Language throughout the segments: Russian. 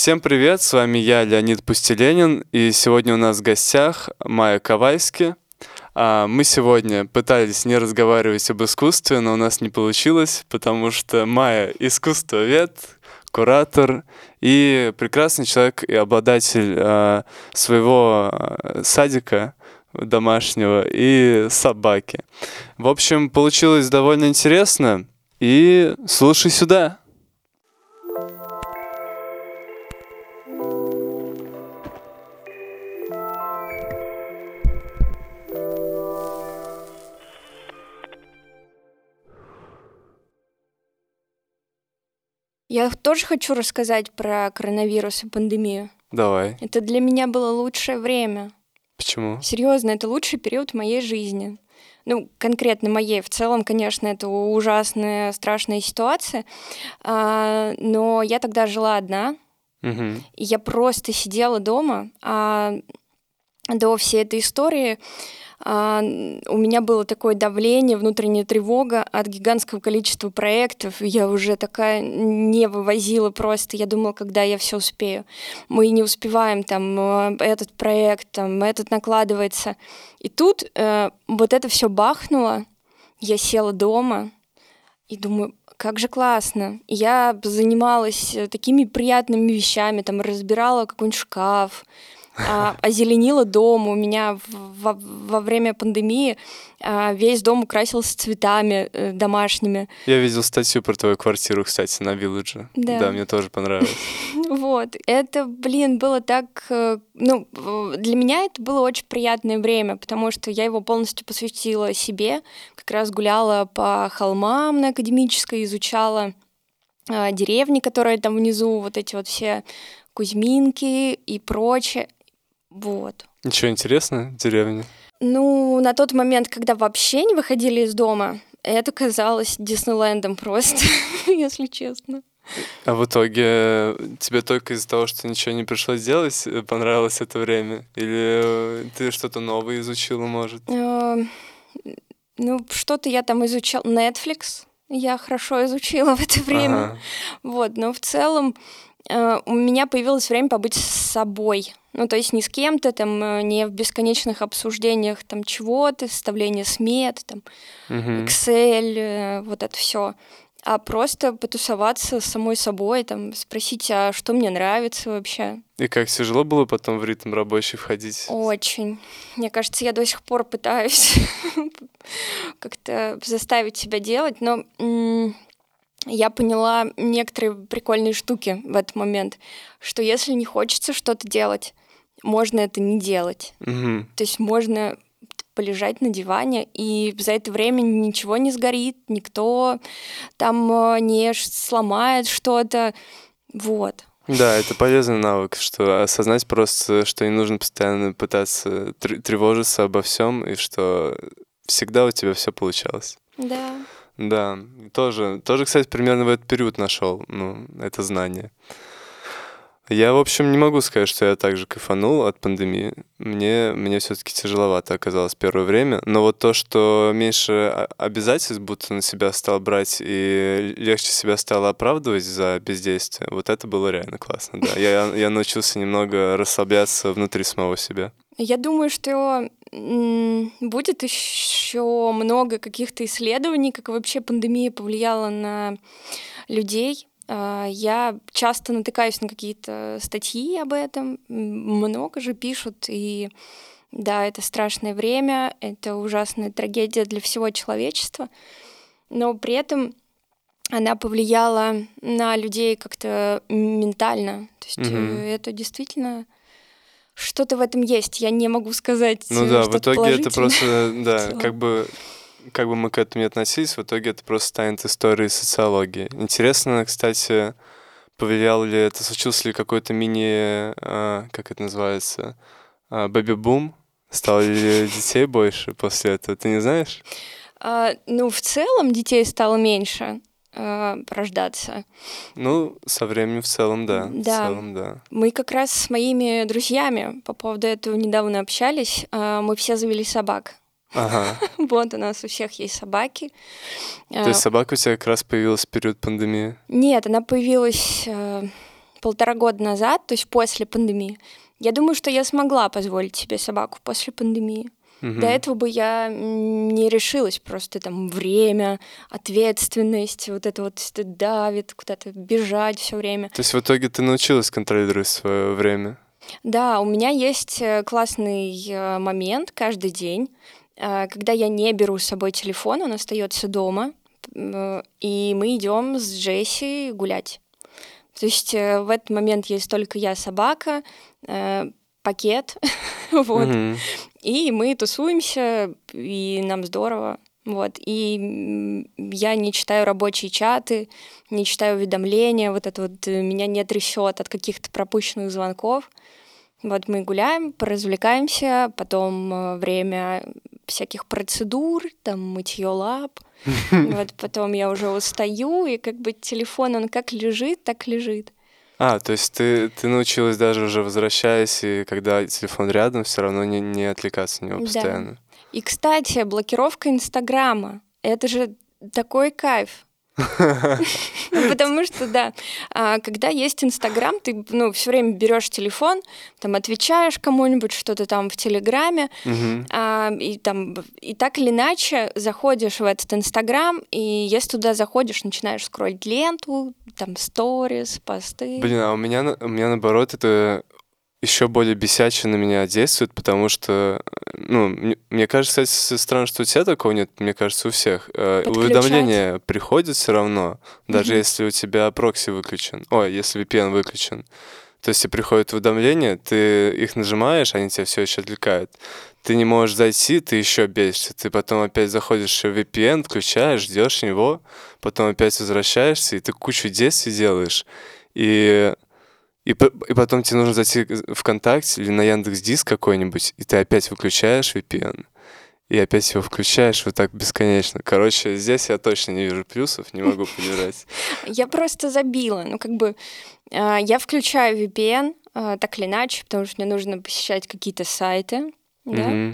Всем привет, с вами я, Леонид Пустеленин, и сегодня у нас в гостях Майя Ковальски. А, мы сегодня пытались не разговаривать об искусстве, но у нас не получилось, потому что Майя — искусствовед, куратор и прекрасный человек и обладатель а, своего а, садика домашнего и собаки. В общем, получилось довольно интересно, и слушай сюда. Я тоже хочу рассказать про коронавирус и пандемию. Давай. Это для меня было лучшее время. Почему? Серьезно, это лучший период моей жизни. Ну, конкретно моей. В целом, конечно, это ужасная, страшная ситуация. А, но я тогда жила одна. Угу. И я просто сидела дома. А до всей этой истории а, у меня было такое давление, внутренняя тревога от гигантского количества проектов. Я уже такая не вывозила просто. Я думала, когда я все успею. Мы не успеваем, там, э, этот проект, там, этот накладывается. И тут э, вот это все бахнуло. Я села дома и думаю, как же классно. Я занималась э, такими приятными вещами, там разбирала какой-нибудь шкаф, а, озеленила дом. У меня во, во время пандемии а, весь дом украсился цветами э, домашними. Я видел статью про твою квартиру, кстати, на Вилледже. Да. да, мне тоже понравилось. Вот, это, блин, было так... Э, ну, для меня это было очень приятное время, потому что я его полностью посвятила себе, как раз гуляла по холмам на академической, изучала а, деревни, которые там внизу, вот эти вот все Кузьминки и прочее. Вот. Ничего интересного в деревне? Ну, на тот момент, когда вообще не выходили из дома, это казалось Диснейлендом просто, если честно. А в итоге тебе только из-за того, что ничего не пришлось делать, э, понравилось это время? Или э, ты что-то новое изучила, может? Ну, что-то я там изучала. Netflix я хорошо изучила в это время. Ага. Вот, но в целом э, у меня появилось время побыть с собой. Ну, то есть не с кем-то, там, э, не в бесконечных обсуждениях там чего-то, составление смет, там, угу. Excel, э, вот это все а просто потусоваться с самой собой, там, спросить, а что мне нравится вообще. И как тяжело было потом в ритм рабочий входить? Очень. Мне кажется, я до сих пор пытаюсь как-то заставить себя делать, но я поняла некоторые прикольные штуки в этот момент, что если не хочется что-то делать, можно это не делать. Угу. То есть можно полежать на диване, и за это время ничего не сгорит, никто там э, не сломает что-то. Вот. Да, это полезный навык, что осознать просто, что не нужно постоянно пытаться тревожиться обо всем, и что всегда у тебя все получалось. Да. Да, тоже, тоже, кстати, примерно в этот период нашел, ну, это знание. Я, в общем, не могу сказать, что я также кайфанул от пандемии. Мне, мне все-таки тяжеловато оказалось первое время. Но вот то, что меньше обязательств будто на себя стал брать и легче себя стало оправдывать за бездействие, вот это было реально классно, да. Я, я научился немного расслабляться внутри самого себя. Я думаю, что будет еще много каких-то исследований, как вообще пандемия повлияла на людей, а, я часто натыкаюсь на какие-то статьи об этом, много же пишут, и да, это страшное время, это ужасная трагедия для всего человечества, но при этом она повлияла на людей как-то ментально. То есть угу. это действительно что-то в этом есть. Я не могу сказать. Ну да, в итоге это просто, да, как бы как бы мы к этому не относились, в итоге это просто станет историей социологии. Интересно, кстати, повлиял ли это, случился ли какой-то мини, а, как это называется, а, бэби-бум? Стало ли детей больше после этого? Ты не знаешь? А, ну, в целом детей стало меньше а, рождаться. Ну, со временем в целом, да. Да. В целом, да. Мы как раз с моими друзьями по поводу этого недавно общались. А, мы все завели собак. Ага. Вот у нас у всех есть собаки. То есть а, собака у тебя как раз появилась в период пандемии? Нет, она появилась э, полтора года назад, то есть после пандемии, я думаю, что я смогла позволить себе собаку после пандемии. Угу. До этого бы я не решилась, просто там время, ответственность, вот это вот давит, куда-то бежать все время. То есть в итоге ты научилась контролировать свое время? Да, у меня есть э, классный э, момент каждый день, э, когда я не беру с собой телефон, он остается дома, и мы идем с Джесси гулять. То есть в этот момент есть только я, собака, пакет, вот. Mm-hmm. И мы тусуемся, и нам здорово. Вот. И я не читаю рабочие чаты, не читаю уведомления, вот это вот э, меня не трясет от каких-то пропущенных звонков. Вот мы гуляем, поразвлекаемся, потом э, время всяких процедур, там мытье лап. Вот потом я уже устаю, и как бы телефон, он как лежит, так лежит. А, то есть ты, ты научилась даже уже возвращаясь, и когда телефон рядом, все равно не, не отвлекаться на него постоянно. Да. И, кстати, блокировка Инстаграма. Это же такой кайф. Потому что, да, а, когда есть Инстаграм, ты ну, все время берешь телефон, там отвечаешь кому-нибудь что-то там в Телеграме, а, и там и так или иначе заходишь в этот Инстаграм, и если туда заходишь, начинаешь скроллить ленту, там сторис, посты. Блин, а у меня, у меня наоборот это еще более бесяче на меня действует, потому что, ну, мне кажется, кстати, странно, что у тебя такого нет, мне кажется, у всех. Э, Подключать. Уведомления приходят все равно, даже mm-hmm. если у тебя прокси выключен, ой, если VPN выключен. То есть, если приходят уведомления, ты их нажимаешь, они тебя все еще отвлекают. Ты не можешь зайти, ты еще бесишься. Ты потом опять заходишь в VPN, включаешь, ждешь него, потом опять возвращаешься, и ты кучу действий делаешь. И и, и потом тебе нужно зайти ВКонтакте или на Яндекс Диск какой-нибудь, и ты опять выключаешь VPN, и опять его включаешь вот так бесконечно. Короче, здесь я точно не вижу плюсов, не могу поддержать. Я просто забила. Ну, как бы а, я включаю VPN, а, так или иначе, потому что мне нужно посещать какие-то сайты, да,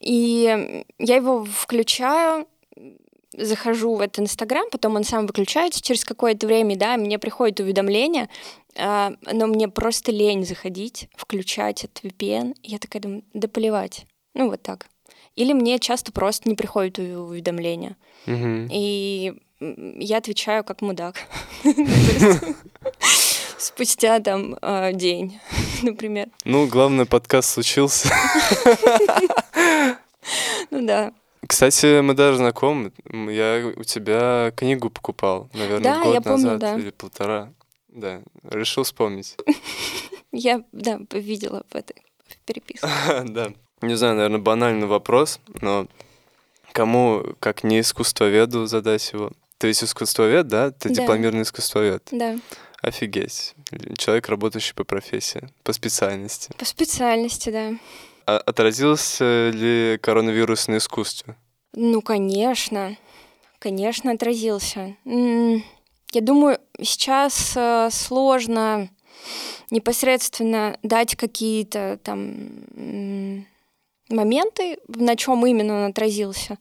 и я его включаю, захожу в этот Инстаграм, потом он сам выключается через какое-то время, да, мне приходит уведомление, а, но мне просто лень заходить, включать этот VPN. Я такая думаю, да плевать. Ну, вот так. Или мне часто просто не приходят уведомления. Угу. И я отвечаю как мудак. Спустя там а, день, например. Ну, главное, подкаст случился. Ну да. Кстати, мы даже знакомы. Я у тебя книгу покупал, наверное, год назад или полтора. Да, решил вспомнить. Я, да, видела в этой переписке. Да. Не знаю, наверное, банальный вопрос, но кому, как не искусствоведу, задать его? Ты ведь искусствовед, да? Ты да. дипломированный искусствовед. Да. Офигеть. Человек, работающий по профессии, по специальности. По специальности, да. А отразился ли коронавирус на искусстве? Ну, конечно. Конечно, отразился. Я думаю, сейчас э, сложно непосредственно дать какие-то там моменты, на чем именно он отразился.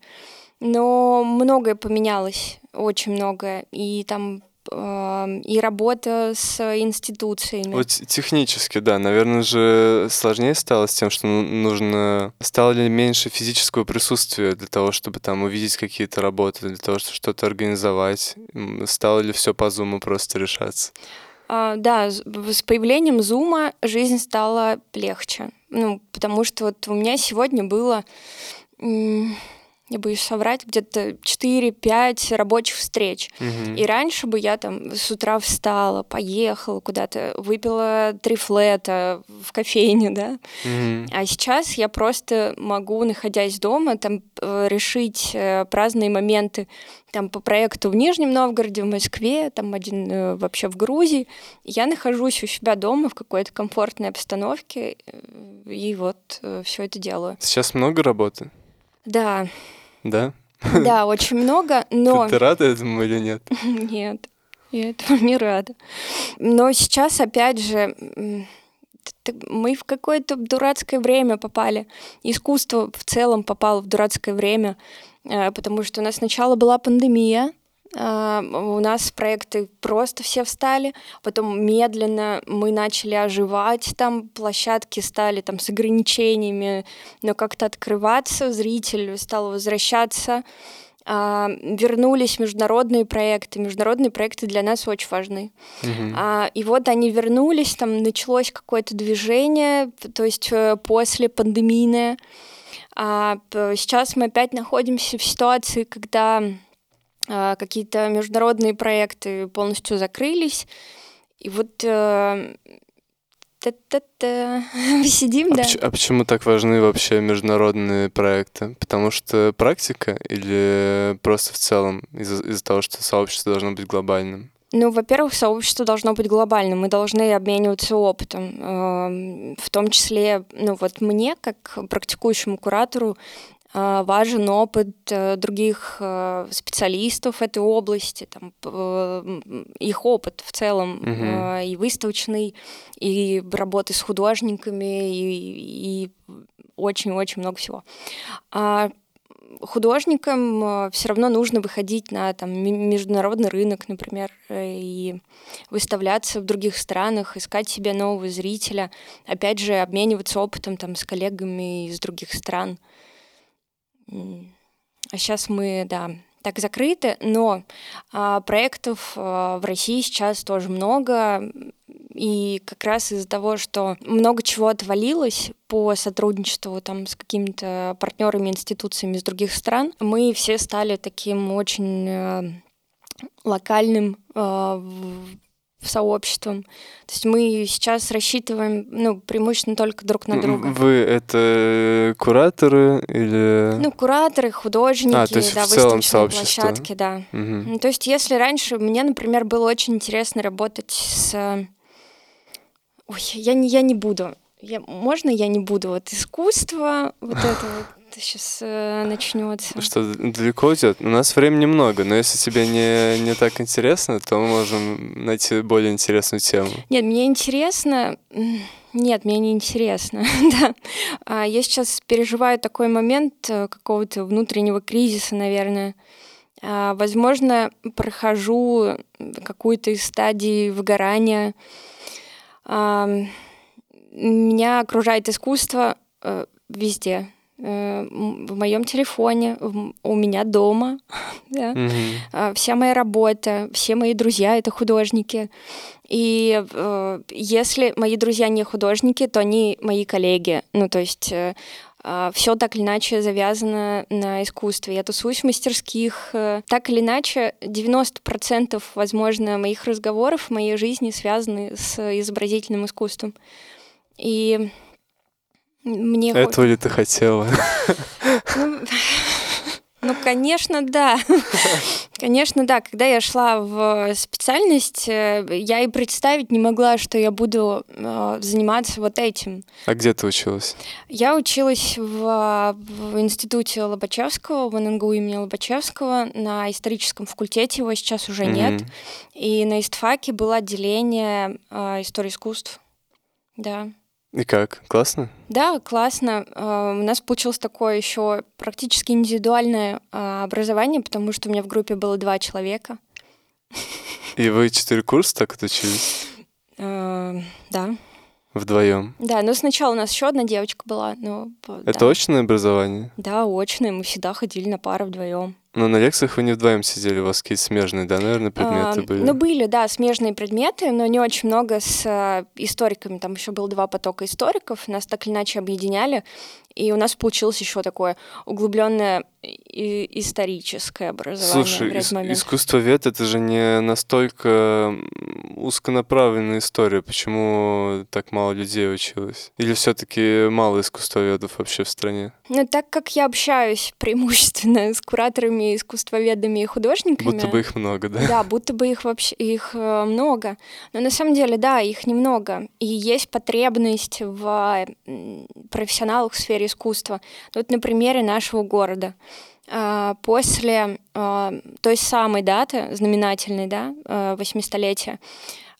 Но многое поменялось, очень многое. И там и работа с институциями. Вот технически, да, наверное же сложнее стало с тем, что ну, нужно... Стало ли меньше физического присутствия для того, чтобы там увидеть какие-то работы, для того, чтобы что-то организовать? Стало ли все по зуму просто решаться? А, да, с появлением зума жизнь стала легче. Ну, потому что вот у меня сегодня было я боюсь соврать, где-то 4-5 рабочих встреч. Угу. И раньше бы я там с утра встала, поехала куда-то, выпила три флета в кофейне, да. Угу. А сейчас я просто могу, находясь дома, там э, решить э, праздные моменты там по проекту в Нижнем Новгороде, в Москве, там один э, вообще в Грузии. Я нахожусь у себя дома в какой-то комфортной обстановке, и вот все это делаю. Сейчас много работы? Да. Да? Да, очень много, но... Ты, ты рада этому или нет? Нет, я этому не рада. Но сейчас, опять же, мы в какое-то дурацкое время попали. Искусство в целом попало в дурацкое время, э, потому что у нас сначала была пандемия, у нас проекты просто все встали, потом медленно мы начали оживать, там площадки стали там с ограничениями, но как-то открываться, зритель стал возвращаться. А, вернулись международные проекты. Международные проекты для нас очень важны. А, и вот они вернулись, там началось какое-то движение, то есть э, после пандемийное. А сейчас мы опять находимся в ситуации, когда а, какие-то международные проекты полностью закрылись. И вот э, сидим, а да. Поч- а почему так важны вообще международные проекты? Потому что практика или просто в целом из-за, из-за того, что сообщество должно быть глобальным? Ну, во-первых, сообщество должно быть глобальным, мы должны обмениваться опытом. Эм, в том числе, ну вот мне, как практикующему куратору, э, важен опыт э, других э, специалистов этой области, там, их опыт в целом, угу. и выставочный, и работы с художниками, и очень-очень много всего. А художникам э, все равно нужно выходить на там, международный рынок, например, э, и выставляться в других странах, искать себе нового зрителя, опять же, обмениваться опытом там, с коллегами из других стран. Сейчас мы, да, так закрыты, но а, проектов а, в России сейчас тоже много, и как раз из-за того, что много чего отвалилось по сотрудничеству там с какими-то партнерами, институциями из других стран, мы все стали таким очень э, локальным э, сообществом. То есть мы сейчас рассчитываем, ну, преимущественно только друг на друга. Вы это кураторы или... Ну, кураторы, художники, а, то есть да, в целом сообщество. площадки, да. Угу. Ну, то есть если раньше мне, например, было очень интересно работать с Ой, я не, я не буду. Я, можно я не буду? Вот искусство, вот это вот сейчас э, начнется. Что далеко идет? У нас времени много, но если тебе не, не так интересно, то мы можем найти более интересную тему. Нет, мне интересно. Нет, мне не интересно. да. А я сейчас переживаю такой момент э, какого-то внутреннего кризиса, наверное. А, возможно, прохожу какую-то из стадий выгорания меня окружает искусство э, везде. Э, в моем телефоне, у меня дома. да? mm Вся моя работа, все мои друзья — это художники. И э, если мои друзья не художники, то они мои коллеги. Ну, то есть все так или иначе завязано на искусстве. Я тусуюсь в мастерских. Так или иначе, 90% возможно моих разговоров в моей жизни связаны с изобразительным искусством. И мне... Этого ли ты хотела? Ну, ну, конечно, да. Конечно, да. Когда я шла в специальность, э, я и представить не могла, что я буду э, заниматься вот этим. А где ты училась? Я училась в, в институте Лобачевского, в ННГУ имени Лобачевского, на историческом факультете, его сейчас уже mm-hmm. нет. И на истфаке было отделение э, истории искусств. Да. И как? Классно? Да, классно. А, у нас получилось такое еще практически индивидуальное а, образование, потому что у меня в группе было два человека. И вы четыре курса так отучились? А, да. Вдвоем? Да, но сначала у нас еще одна девочка была. Но, Это да. очное образование? Да, очное. Мы всегда ходили на пары вдвоем. Но на лекциях вы не вдвоем сидели, у вас какие-то смежные, да, наверное, предметы а, были? Ну, были, да, смежные предметы, но не очень много с э, историками. Там еще было два потока историков, нас так или иначе объединяли. И у нас получилось еще такое углубленное историческое образование. Слушай, ис- искусствовед это же не настолько узконаправленная история. Почему так мало людей училось? Или все-таки мало искусствоведов вообще в стране? Ну, так как я общаюсь преимущественно с кураторами, искусствоведами и художниками. Будто бы их много, да? Да, будто бы их вообще их э, много. Но на самом деле, да, их немного. И есть потребность в профессионалах в сфере искусства. Вот на примере нашего города. А, после а, той самой даты, знаменательной, да, 800-летия,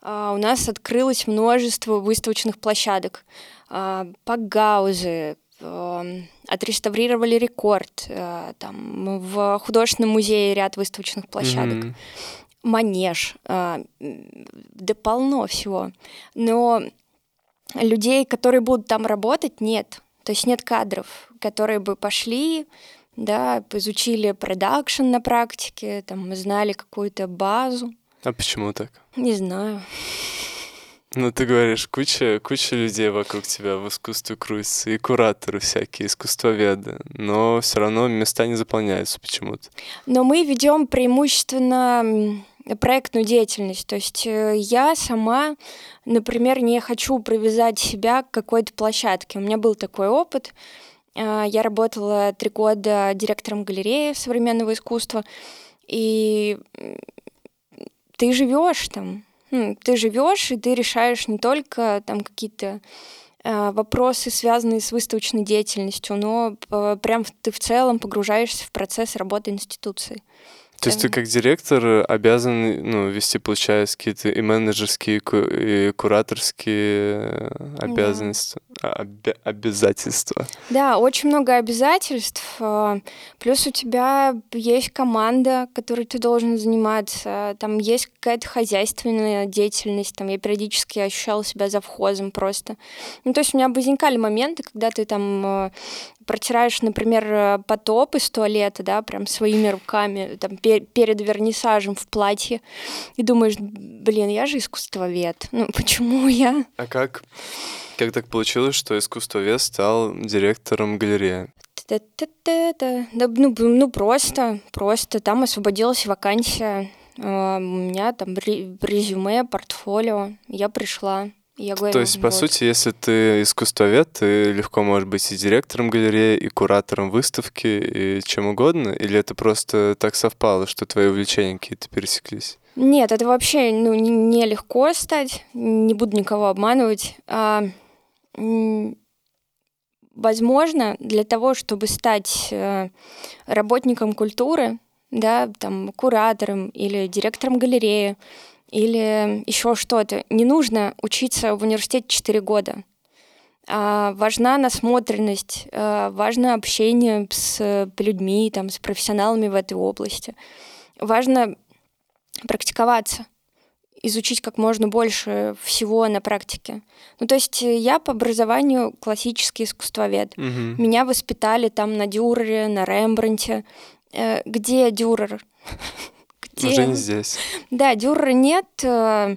а, у нас открылось множество выставочных площадок. Пакгаузы, эм, отреставрировали рекорд, там в художественном музее ряд выставочных площадок. Mm-hmm. Манеж, да полно всего. Но людей, которые будут там работать, нет. То есть нет кадров, которые бы пошли, да, изучили продакшн на практике, там, знали какую-то базу. А почему так? Не знаю. Ну, ты говоришь, куча, куча людей вокруг тебя в искусстве крутится, и кураторы всякие, искусствоведы, но все равно места не заполняются почему-то. Но мы ведем преимущественно проектную деятельность. То есть э, я сама, например, не хочу привязать себя к какой-то площадке. У меня был такой опыт. Э, я работала три года директором галереи современного искусства, и ты живешь там, ну, ты живешь, и ты решаешь не только там какие-то э, вопросы, связанные с выставочной деятельностью, но прям ты в целом погружаешься в процесс работы институции. То есть ты как директор обязан ну, вести, получается, какие-то и менеджерские, и кураторские обязанности, да. об- обязательства. Да, очень много обязательств. А, плюс у тебя есть команда, которой ты должен заниматься. Там есть какая-то хозяйственная деятельность. Там я периодически ощущала себя завхозом просто. Ну, то есть у меня возникали моменты, когда ты там а, протираешь, например, потоп из туалета, да, прям своими руками, там, пер перед вернисажем в платье, и думаешь, блин, я же искусствовед, ну почему я? А как, как так получилось, что искусствовед стал директором галереи? Да, ну, ну, просто, просто. Там освободилась вакансия. А, у меня там резюме, портфолио. Я пришла. Я говорю, То есть, по сути, если ты искусствовед, ты легко можешь быть и директором галереи, и куратором выставки, и чем угодно? Или это просто так совпало, что твои увлечения какие-то пересеклись? Нет, это вообще ну, не легко стать, не буду никого обманывать. А, возможно, для того, чтобы стать э, работником культуры, да, там, куратором или директором галереи, или еще что-то. Не нужно учиться в университете 4 года. А, важна насмотренность, а, важно общение с людьми, там, с профессионалами в этой области. Важно практиковаться, изучить как можно больше всего на практике. Ну, то есть я по образованию классический искусствовед. Угу. Меня воспитали там на Дюрере, на Рембранте. Э, где Дюрер? Где... Уже не здесь. Да, Дюрера нет э,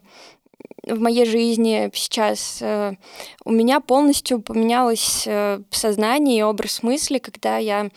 в моей жизни сейчас. Э, у меня полностью поменялось э, сознание и образ мысли, когда я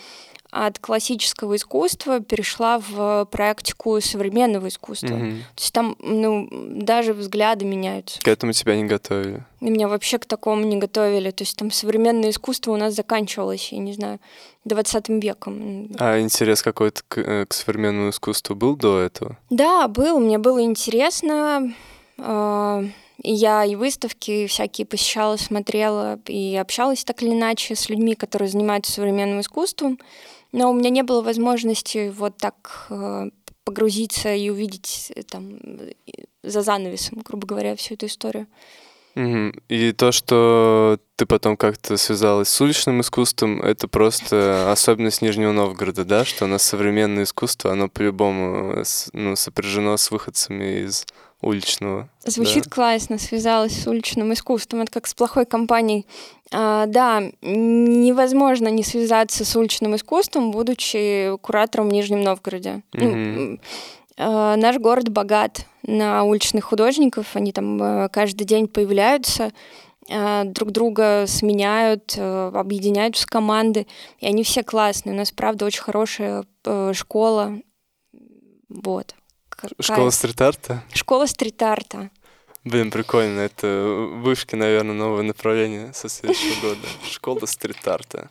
от классического искусства перешла в практику современного искусства. Mm-hmm. То есть там, ну, даже взгляды меняются. К этому тебя не готовили? И меня вообще к такому не готовили. То есть там современное искусство у нас заканчивалось, я не знаю, 20 веком. А интерес какой-то к, э, к современному искусству был до этого? Да, был. Мне было интересно. А, я и выставки всякие посещала, смотрела и общалась так или иначе с людьми, которые занимаются современным искусством но у меня не было возможности вот так э, погрузиться и увидеть э, там за занавесом, грубо говоря, всю эту историю. И то, что ты потом как-то связалась с уличным искусством, это просто особенность Нижнего Новгорода, да, что у нас современное искусство, оно по-любому э, ну, сопряжено с выходцами из уличного. Звучит да? классно, связалась с уличным искусством. Это как с плохой компанией. А, да, невозможно не связаться с уличным искусством, будучи куратором в Нижнем Новгороде. Mm-hmm. Ну, а, наш город богат на уличных художников, они там а, каждый день появляются, а, друг друга сменяют, а, объединяются команды, и они все классные. У нас, правда, очень хорошая а, школа. Вот. Школа стрит-арта? Школа стрит-арта. Блин, прикольно. Это вышки, наверное, новое направление со следующего года. Школа стрит-арта.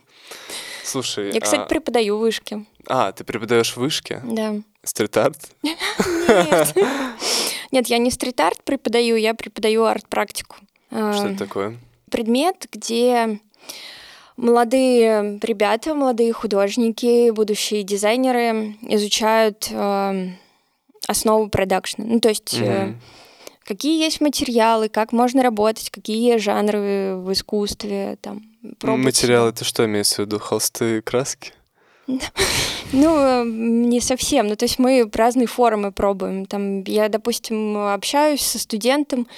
Слушай, Я, кстати, а... преподаю вышки. А, ты преподаешь вышки? Да. Стрит-арт? Нет. Нет, я не стрит-арт преподаю, я преподаю арт-практику. Что это такое? Предмет, где молодые ребята, молодые художники, будущие дизайнеры изучают основу продакшна. Ну, то есть mm-hmm. какие есть материалы, как можно работать, какие жанры в искусстве, там, Материалы это что имеется в виду? Холсты, краски? Ну, не совсем. Ну, то есть мы разные формы пробуем. Там я, допустим, общаюсь со студентом,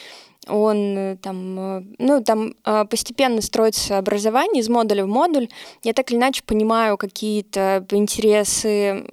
он э, там, э, ну, там э, постепенно строится образование из модуля в модуль. Я так или иначе понимаю какие-то интересы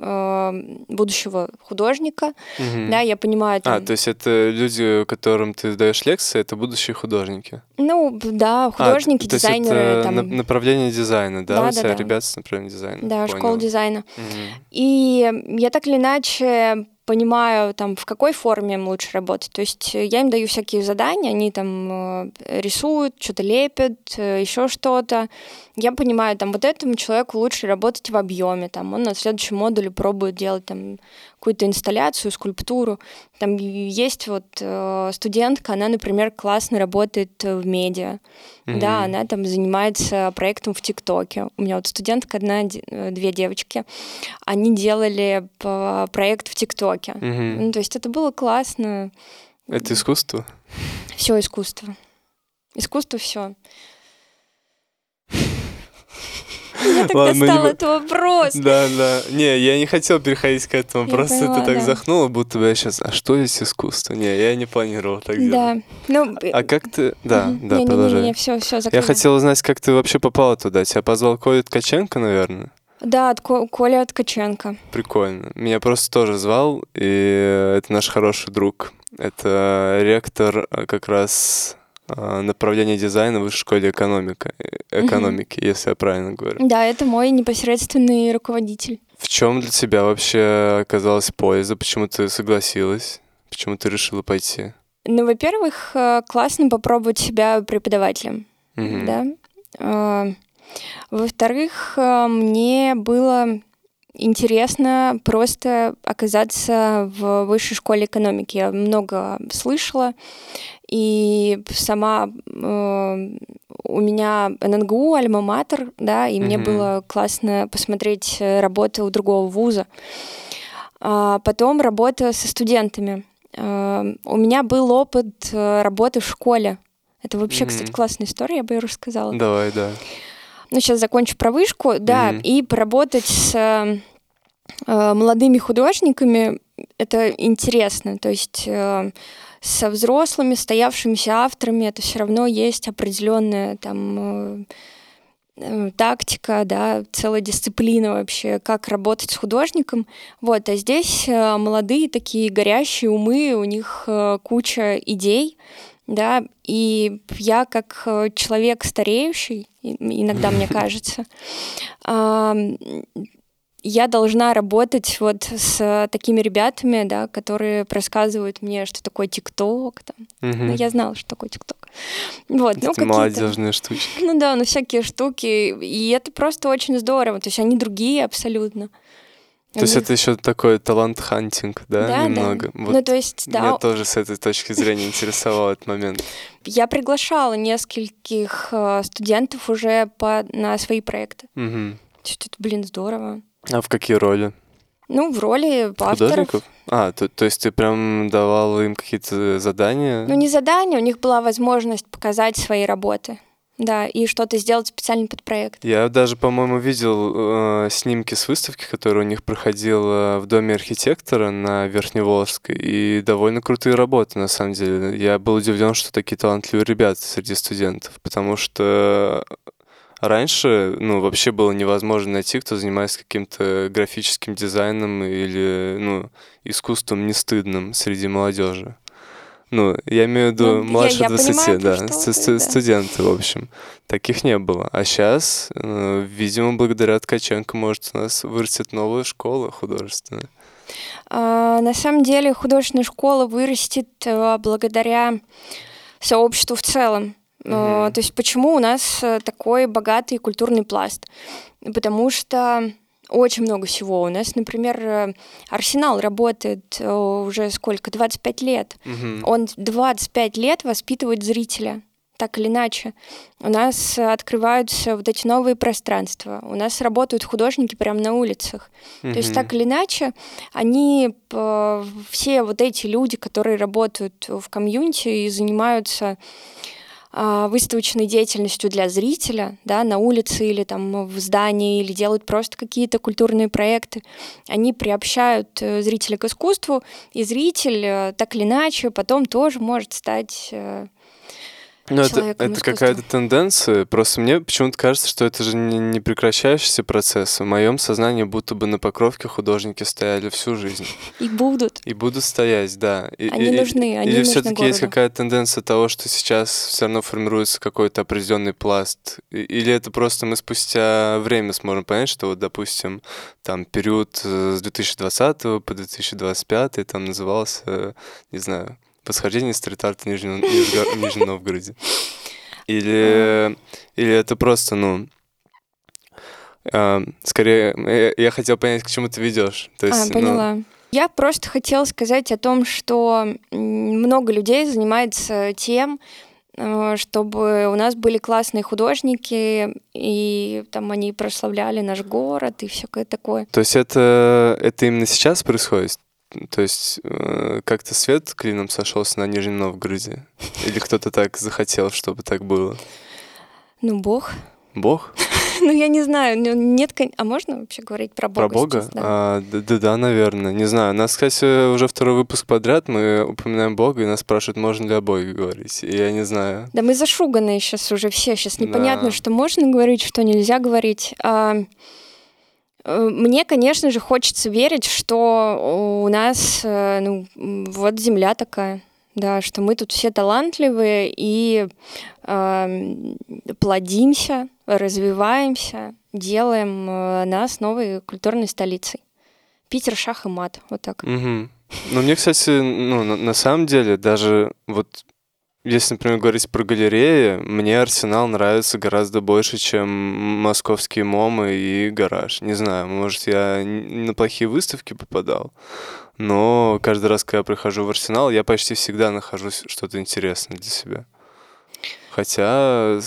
будущего художника, угу. да, я понимаю. Там... А, то есть это люди, которым ты даешь лекции, это будущие художники? Ну, да, а, художники, а, дизайнеры. там... направление дизайна, да? да У тебя да, ребята с направлением дизайна? Да, Понял. школа дизайна. Угу. И я так или иначе понимаю, там, в какой форме им лучше работать. То есть э, я им даю всякие задания, они там э, рисуют, что-то лепят, э, еще что-то. Я понимаю, там, вот этому человеку лучше работать в объеме, там, он на следующем модуле пробует делать там какую-то инсталляцию, скульптуру. Там есть вот студентка, она, например, классно работает в медиа. Mm-hmm. Да, она там занимается проектом в ТикТоке. У меня вот студентка одна, две девочки, они делали проект в ТикТоке. Угу. Ну, то есть это было классно. Это искусство? Все искусство. Искусство все. Я так Ладно, достал не... этот вопрос. Да, да. Не, я не хотел переходить к этому. Я просто поняла, ты так да. захнула, будто бы я сейчас... А что здесь искусство? Не, я не планировал так делать. Да. Ну, а как ты... Да, угу. да, не, продолжай. Не, не, не, все, все, Я хотел узнать, как ты вообще попала туда. Тебя позвал Коля Ткаченко, наверное? Да, от Коля Ткаченко. Прикольно. Меня просто тоже звал, и это наш хороший друг. Это ректор э, как раз э, направления дизайна в высшей школе экономика, э, экономики, угу. если я правильно говорю. Да, это мой непосредственный руководитель. В чем для тебя вообще оказалась польза? Почему ты согласилась? Почему ты решила пойти? Ну, во-первых, классно попробовать себя преподавателем. Угу. Да. Во-вторых, э, мне было интересно просто оказаться в высшей школе экономики. Я много слышала, и сама э, у меня ННГУ, Альма-Матер, да, и mm-hmm. мне было классно посмотреть работы у другого вуза. А потом работа со студентами. Э, у меня был опыт э, работы в школе. Это вообще, mm-hmm. кстати, классная история, я бы ее рассказала. Давай, да ну, сейчас закончу про вышку, да, mm-hmm. и поработать с э, молодыми художниками, это интересно, то есть э, со взрослыми, стоявшимися авторами, это все равно есть определенная там э, тактика, да, целая дисциплина вообще, как работать с художником. Вот, а здесь молодые такие горящие умы, у них куча идей, да, и я как э, человек стареющий, иногда мне кажется, я должна работать вот с такими ребятами, да, которые рассказывают мне, что такое ТикТок. Там. Угу. Ну, я знала, что такое ТикТок. Вот, это ну, молодежные штучки. Ну да, ну всякие штуки. И это просто очень здорово. То есть они другие абсолютно. То есть это еще такой талант-хантинг, да, да немного? Да. Вот ну, то есть, да. Меня тоже с этой точки зрения интересовал этот момент. Я приглашала нескольких э, студентов уже по, на свои проекты. Угу. Что-то, блин, здорово. А в какие роли? Ну, в роли авторов. Художников? А, то, то есть ты прям давал им какие-то задания? Ну, не задания, у них была возможность показать свои работы. Да, и что-то сделать специально под проект. Я даже, по-моему, видел э, снимки с выставки, которая у них проходила в Доме архитектора на Верхневолжской, и довольно крутые работы, на самом деле. Я был удивлен, что такие талантливые ребята среди студентов, потому что раньше, ну, вообще было невозможно найти, кто занимается каким-то графическим дизайном или, ну, искусством нестыдным среди молодежи. Ну, я имею в виду ну, младше я, я 20, понимаю, да, ст- ст- да, студенты, в общем. Таких не было. А сейчас, э, видимо, благодаря Ткаченко, может, у нас вырастет новая школа художественная. А, на самом деле художественная школа вырастет а, благодаря сообществу в целом. А, то есть почему у нас э, такой богатый культурный пласт? Потому что очень много всего. У нас, например, э, Арсенал работает э, уже сколько? 25 лет. Угу. Он 25 лет воспитывает зрителя. так или иначе. У нас открываются вот эти новые пространства, у нас работают художники прямо на улицах. Mm-hmm. То есть так или иначе, они, все вот эти люди, которые работают в комьюнити и занимаются выставочной деятельностью для зрителя, да, на улице или там в здании, или делают просто какие-то культурные проекты, они приобщают э, зрителя к искусству, и зритель э, так или иначе потом тоже может стать э, ну, это, это какая-то тенденция. Просто мне почему-то кажется, что это же не, не прекращающийся процесс. В моем сознании будто бы на покровке художники стояли всю жизнь. И будут. И будут стоять, да. И, они и, нужны, они Или все-таки есть какая-то тенденция того, что сейчас все равно формируется какой-то определенный пласт? Или это просто мы спустя время сможем понять, что вот, допустим, там период э, с 2020 по 2025 там назывался, не знаю, восхождение стрит-арта в Нижнем, Нижнем Новгороде? Или, или это просто, ну, э, скорее, я, я хотел понять, к чему ты ведешь. То есть, а, поняла. Ну... Я просто хотела сказать о том, что много людей занимается тем, э, чтобы у нас были классные художники, и там они прославляли наш город и всякое такое. То есть это, это именно сейчас происходит? То есть э, как-то свет клином сошелся на Нижнем Новгороде? Или кто-то так захотел, чтобы так было? Ну, Бог. Бог? Ну, я не знаю, ну, нет, а можно вообще говорить про Бога? Про Бога? Сейчас, да? А, да, да, да, наверное. Не знаю. Нас, кстати, уже второй выпуск подряд мы упоминаем Бога, и нас спрашивают, можно ли о Боге говорить. И я не знаю. Да мы зашуганные сейчас уже все. Сейчас непонятно, да. что можно говорить, что нельзя говорить. А, мне, конечно же, хочется верить, что у нас э, ну, вот земля такая, да, что мы тут все талантливые и э, плодимся, развиваемся, делаем э, нас новой культурной столицей. Питер, шах и мат, вот так. Угу. Ну, мне, кстати, ну, на, на самом деле, даже вот если, например, говорить про галереи, мне Арсенал нравится гораздо больше, чем московские МОМы и гараж. Не знаю, может, я на плохие выставки попадал, но каждый раз, когда я прихожу в Арсенал, я почти всегда нахожу что-то интересное для себя. Хотя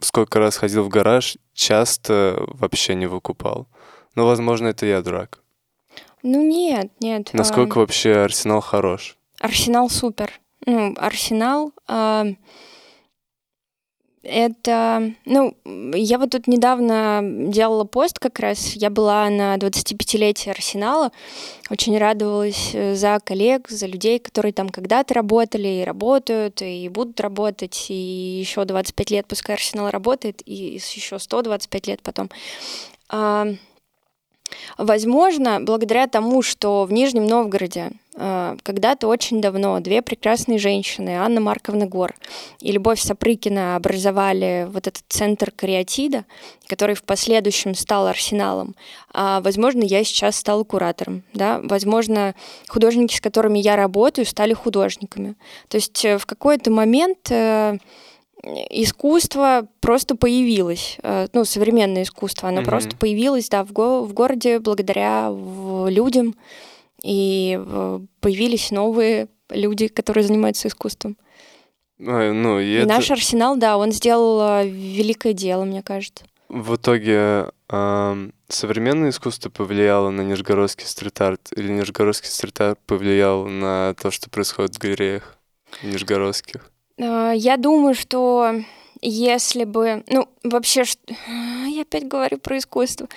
сколько раз ходил в гараж, часто вообще не выкупал. Но, возможно, это я дурак. Ну нет, нет. Насколько а... вообще Арсенал хорош? Арсенал супер ну, Арсенал э, это, ну, я вот тут недавно делала пост как раз, я была на 25-летие Арсенала, очень радовалась э, за коллег, за людей, которые там когда-то работали и работают, и будут работать, и еще 25 лет пускай Арсенал работает, и еще 125 лет потом. Возможно, благодаря тому, что в Нижнем Новгороде когда-то очень давно две прекрасные женщины, Анна Марковна Гор и Любовь Сапрыкина, образовали вот этот центр кариатида, который в последующем стал арсеналом. А, возможно, я сейчас стала куратором. Да? Возможно, художники, с которыми я работаю, стали художниками. То есть э, в какой-то момент э, искусство просто появилось, э, ну, современное искусство, оно mm-hmm. просто появилось, да, в, го- в городе благодаря людям, и э, появились новые люди, которые занимаются искусством. А, ну, и, и это... наш арсенал, да, он сделал э, великое дело, мне кажется. В итоге э, современное искусство повлияло на нижегородский стрит-арт, или нижегородский стрит-арт повлиял на то, что происходит в галереях нижегородских? А, я думаю, что если бы... Ну, вообще, я опять говорю про искусство.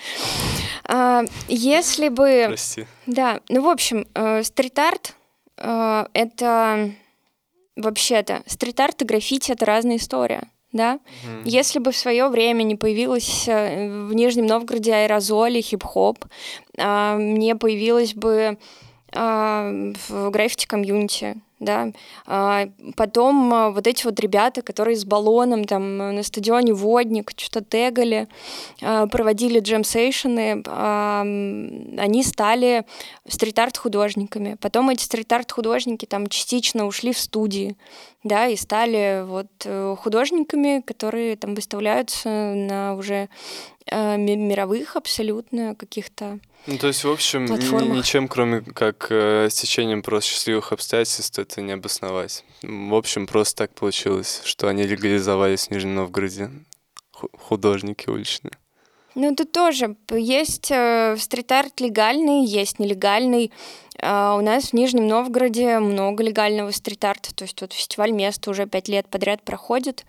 А, если бы... Прости. Да, ну, в общем, э, стрит-арт э, — это вообще-то... Стрит-арт и граффити — это разная история да? Mm-hmm. Если бы в свое время не появилось э, в Нижнем Новгороде аэрозоль и хип-хоп, а, мне появилось бы в граффити-комьюнити, да. А потом а, вот эти вот ребята, которые с баллоном там на стадионе Водник что-то тегали, а, проводили джем-сейшены, а, они стали стрит-арт художниками. Потом эти стрит-арт художники там частично ушли в студии, да, и стали вот э, художниками, которые там выставляются на уже э, мировых абсолютно каких-то Ну, то есть, в общем, ни, ничем, кроме как э, стечением просто счастливых обстоятельств, это не обосновать. В общем, просто так получилось, что они легализовались в Нижнем Новгороде, художники уличные. Ну, тут тоже есть э, стрит-арт легальный, есть нелегальный. Э, у нас в Нижнем Новгороде много легального стрит-арта. То есть вот фестиваль места уже пять лет подряд проходит.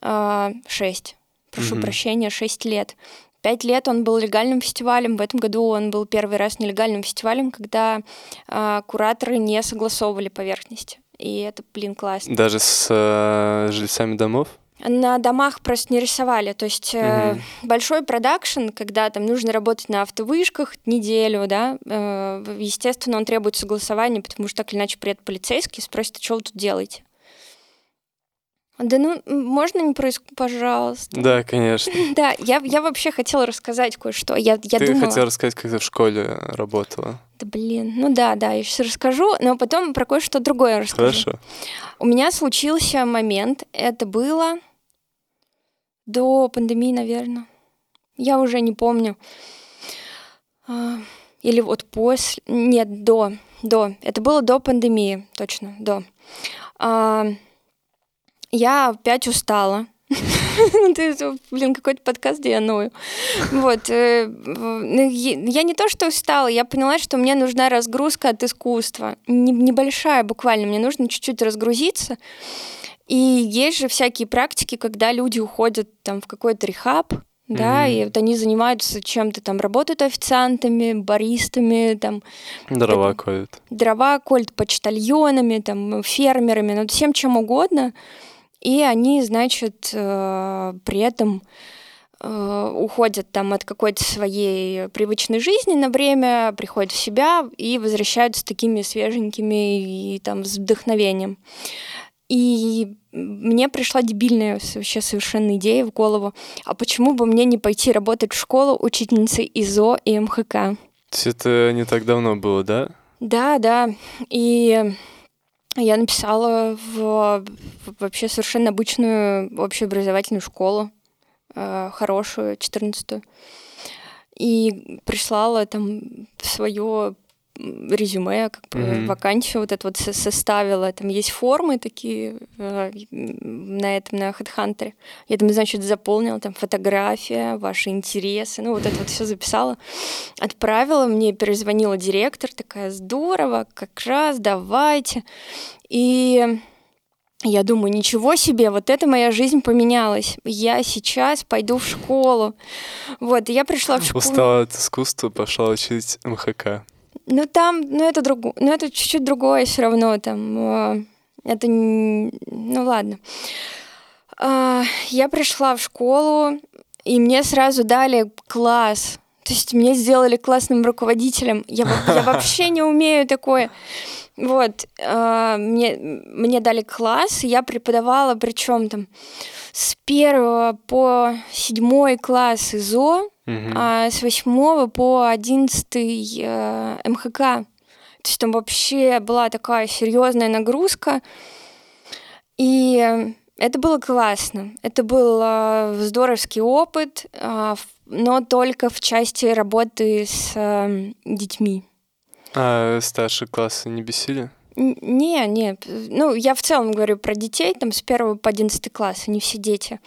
Э, шесть. Прошу mm-hmm. прощения, шесть лет. Пять лет он был легальным фестивалем. В этом году он был первый раз нелегальным фестивалем, когда э, кураторы не согласовывали поверхности. И это, блин, классно. Даже с э, жильцами домов? на домах просто не рисовали. То есть угу. э, большой продакшн, когда там нужно работать на автовышках неделю, да, э, естественно, он требует согласования, потому что так или иначе приедет полицейский, спросит, а что вы тут делаете? Да ну, можно не происходит, пожалуйста? Да, конечно. Да, я, я вообще хотела рассказать кое-что. Я, я ты думала... хотела рассказать, как ты в школе работала. Да блин, ну да, да, я сейчас расскажу, но потом про кое-что другое расскажу. Хорошо. У меня случился момент, это было до пандемии, наверное. Я уже не помню. А, или вот после... Нет, до. До. Это было до пандемии, точно, до. Я опять устала. Ты, блин, какой-то подкаст, где я ною. Вот. Э, ну, я не то, что устала, я поняла, что мне нужна разгрузка от искусства. Небольшая буквально, мне нужно чуть-чуть разгрузиться. И есть же всякие практики, когда люди уходят там в какой-то рехаб, да, mm-hmm. и вот они занимаются чем-то там, работают официантами, баристами, там... Дрова колют. Дрова колют, почтальонами, там, фермерами, ну, всем чем угодно. И они, значит, э, при этом э, уходят там от какой-то своей привычной жизни на время, приходят в себя и возвращаются такими свеженькими и там с вдохновением. И мне пришла дебильная вообще совершенно идея в голову. А почему бы мне не пойти работать в школу учительницей ИЗО и МХК? Это не так давно было, да? Да, да. И я написала в, вообще совершенно обычную общеобразовательную школу, э, хорошую, 14-ю. И прислала там свое резюме, как бы mm-hmm. вакансию вот это вот составила. Там есть формы такие э, на этом, на HeadHunter. Я там, значит, заполнила там фотография, ваши интересы, ну вот это вот все записала. Отправила, мне перезвонила директор, такая, здорово, как раз, давайте. И я думаю, ничего себе, вот это моя жизнь поменялась. Я сейчас пойду в школу. Вот, и я пришла в школу. Устала от искусства, пошла учить МХК. Ну там, ну это другое, ну это чуть-чуть другое все равно там. А, это, ну ладно. А, я пришла в школу, и мне сразу дали класс. То есть мне сделали классным руководителем. Я, я вообще не умею такое. Вот, э, мне, мне дали класс, я преподавала, причем там с первого по седьмой класс ИЗО, угу. а с восьмого по одиннадцатый э, МХК. То есть там вообще была такая серьезная нагрузка. И это было классно. Это был э, здоровский опыт, э, но только в части работы с э, детьми. А старшие классы не бесили? Не, не. Ну, я в целом говорю про детей, там, с первого по одиннадцатый класс, они все дети.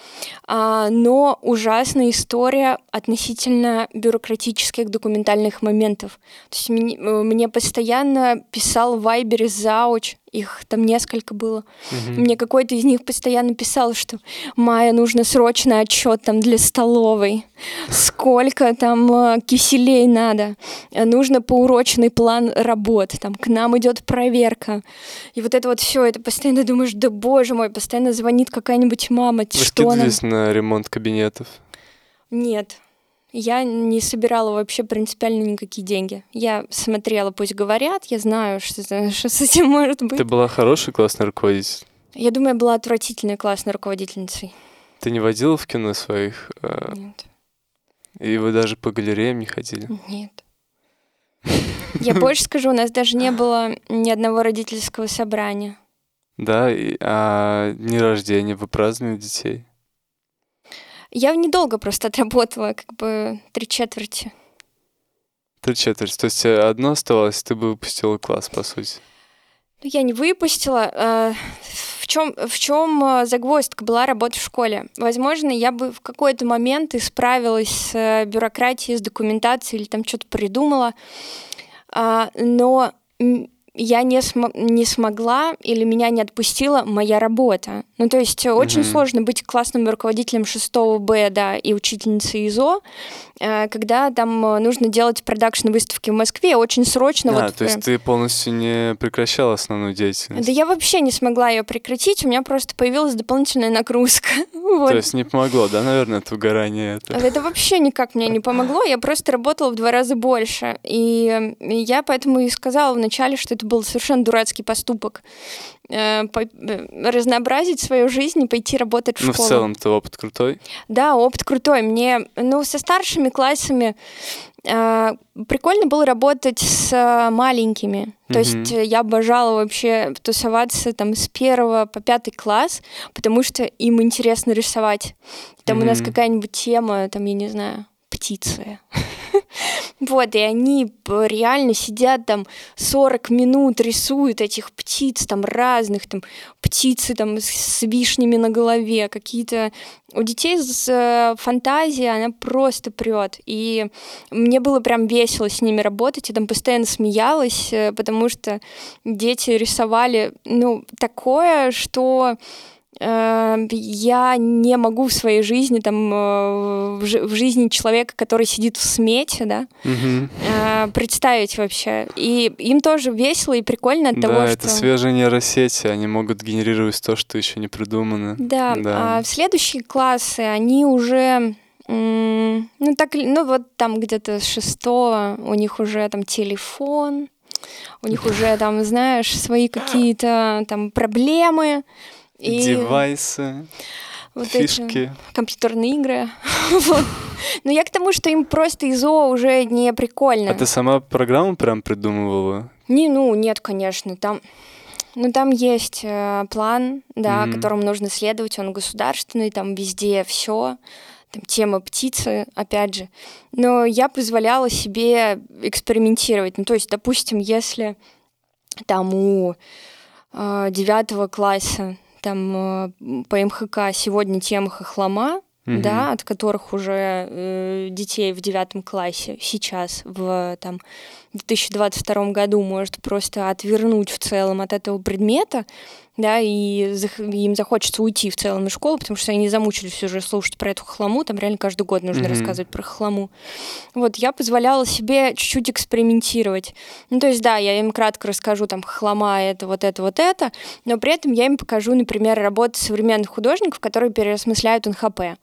А, но ужасная история относительно бюрократических документальных моментов. То есть мне, мне постоянно писал в Вайбере зауч, их там несколько было. Угу. Мне какой-то из них постоянно писал, что Майя, нужно срочно отчет там для столовой. Сколько там э, киселей надо. Нужно поурочный план работ. Там к нам идет проверка. И вот это вот все, это постоянно думаешь, да боже мой, постоянно звонит какая-нибудь мама. Вы что она... на ремонт кабинетов? Нет я не собирала вообще принципиально никакие деньги. Я смотрела, пусть говорят, я знаю, что, что с этим может быть. Ты была хорошей классной руководитель? Я думаю, я была отвратительной классной руководительницей. Ты не водила в кино своих? Э... Нет. И вы даже по галереям не ходили? Нет. Я больше скажу, у нас даже не было ни одного родительского собрания. Да, и, а дни рождения вы праздновали детей? Я недолго просто отработала, как бы три четверти. Три четверти. То есть одно оставалось, ты бы выпустила класс, по сути. Ну, я не выпустила. А, в чем, в чем а, загвоздка была работа в школе? Возможно, я бы в какой-то момент исправилась с э, бюрократией, с документацией или там что-то придумала, а, но я не, см не смогла или меня не отпустила моя работа. Ну, то есть очень mm-hmm. сложно быть классным руководителем 6 Б, да, и учительницей ИЗО, э, когда там э, нужно делать продакшн-выставки в Москве очень срочно. А, вот, то есть ты полностью не прекращала основную деятельность? Да я вообще не смогла ее прекратить, у меня просто появилась дополнительная нагрузка. вот. То есть не помогло, да, наверное, это выгорание? Это? это вообще никак мне не помогло, я просто работала в два раза больше. И я поэтому и сказала вначале, что это был совершенно дурацкий поступок. Э, э, разнообразить свою жизнь и пойти работать в ну, школу. Ну, в целом-то опыт крутой? Да, опыт крутой. Мне, ну, со старшими классами э, прикольно было работать с маленькими. То mm-hmm. есть я обожала вообще тусоваться там с первого по пятый класс, потому что им интересно рисовать. Там mm-hmm. у нас какая-нибудь тема, там, я не знаю, птицы. Вот, и они реально сидят там 40 минут, рисуют этих птиц там разных, там птицы там с вишнями на голове, какие-то... У детей с э, фантазией она просто прет. И мне было прям весело с ними работать. Я там постоянно смеялась, э, потому что дети рисовали, ну, такое, что я не могу в своей жизни, там, э, в жизни человека, который сидит в смете, да, угу. представить вообще. И им тоже весело и прикольно от да, того, это что... свежие нейросети, они могут генерировать то, что еще не придумано. Да, да. а в следующие классы они уже ну, так, ну, вот там где-то с шестого у них уже там телефон, у них уже там, знаешь, свои какие-то там проблемы, и девайсы, вот фишки. Эти компьютерные игры. Но я к тому, что им просто ИЗО уже не прикольно. А ты сама программу прям придумывала? Не, ну, нет, конечно. Там, ну, там есть э, план, да, mm-hmm. которому нужно следовать, он государственный, там везде все, там тема птицы, опять же. Но я позволяла себе экспериментировать. Ну, то есть, допустим, если там у э, девятого класса там э, по МХК сегодня тема хохлома, угу. да, от которых уже э, детей в девятом классе сейчас в там 2022 году может просто отвернуть в целом от этого предмета, да, и им захочется уйти в целом из школы, потому что они замучились уже слушать про эту хламу, там реально каждый год нужно mm-hmm. рассказывать про хламу. Вот, я позволяла себе чуть-чуть экспериментировать. Ну, то есть, да, я им кратко расскажу, там, хлама это, вот это, вот это, но при этом я им покажу, например, работы современных художников, которые переосмысляют НХП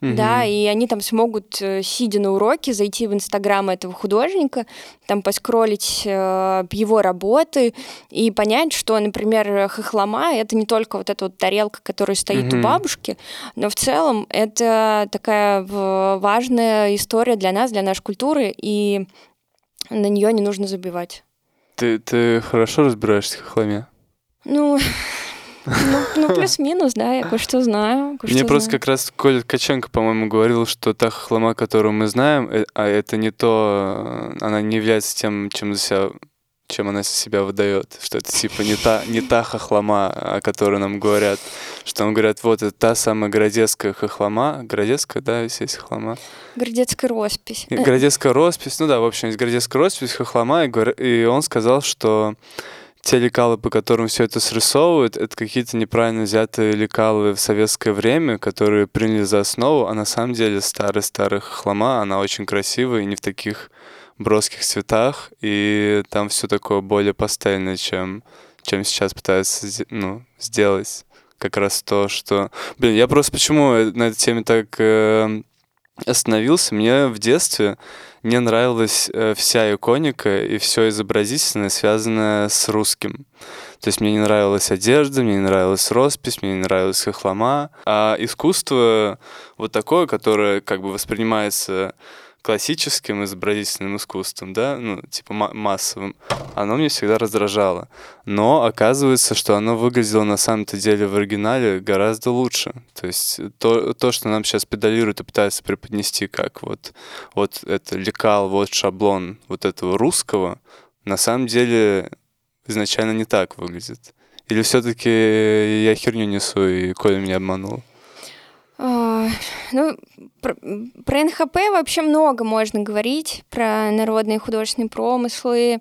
угу. да, и они там смогут, э, сидя на уроке, зайти в Инстаграм этого художника, там поскролить э, его работы и понять, что, например, хохлома — это не только вот эта вот тарелка, которая стоит угу. у бабушки, но в целом это такая важная история для нас, для нашей культуры, и на нее не нужно забивать. Ты, ты хорошо разбираешься в хохломе? Ну, ну, ну плюс-минус, да, я кое-что знаю. Кое Мне просто знаю. как раз Коля Ткаченко, по-моему, говорил, что та хохлома, которую мы знаем, э, а это не то, она не является тем, чем за себя чем она себя выдает, что это типа не та, не та хохлома, о которой нам говорят, что нам говорят, вот это та самая городецкая хохлома, городецкая, да, есть хохлома? Городецкая роспись. Городецкая роспись, ну да, в общем, есть городецкая роспись, хохлома, и, и он сказал, что те лекалы, по которым все это срисовывают, это какие-то неправильно взятые лекалы в советское время, которые приняли за основу, а на самом деле старый-старый хлама, она очень красивая и не в таких броских цветах, и там все такое более пастельное, чем, чем сейчас пытаются ну, сделать. Как раз то, что... Блин, я просто почему на этой теме так э, остановился? Мне в детстве мне нравилась э, вся иконика и все изобразительное, связанное с русским. То есть мне не нравилась одежда, мне не нравилась роспись, мне не нравилась хохлома. А искусство вот такое, которое как бы воспринимается классическим изобразительным искусством, да, ну, типа массовым, оно мне всегда раздражало. Но оказывается, что оно выглядело на самом-то деле в оригинале гораздо лучше. То есть то, то что нам сейчас педалируют и пытаются преподнести как вот, вот это лекал, вот шаблон вот этого русского, на самом деле изначально не так выглядит. Или все-таки я херню несу, и Коля меня обманул? Ну, про, про НХП вообще много можно говорить, про народные художественные промыслы,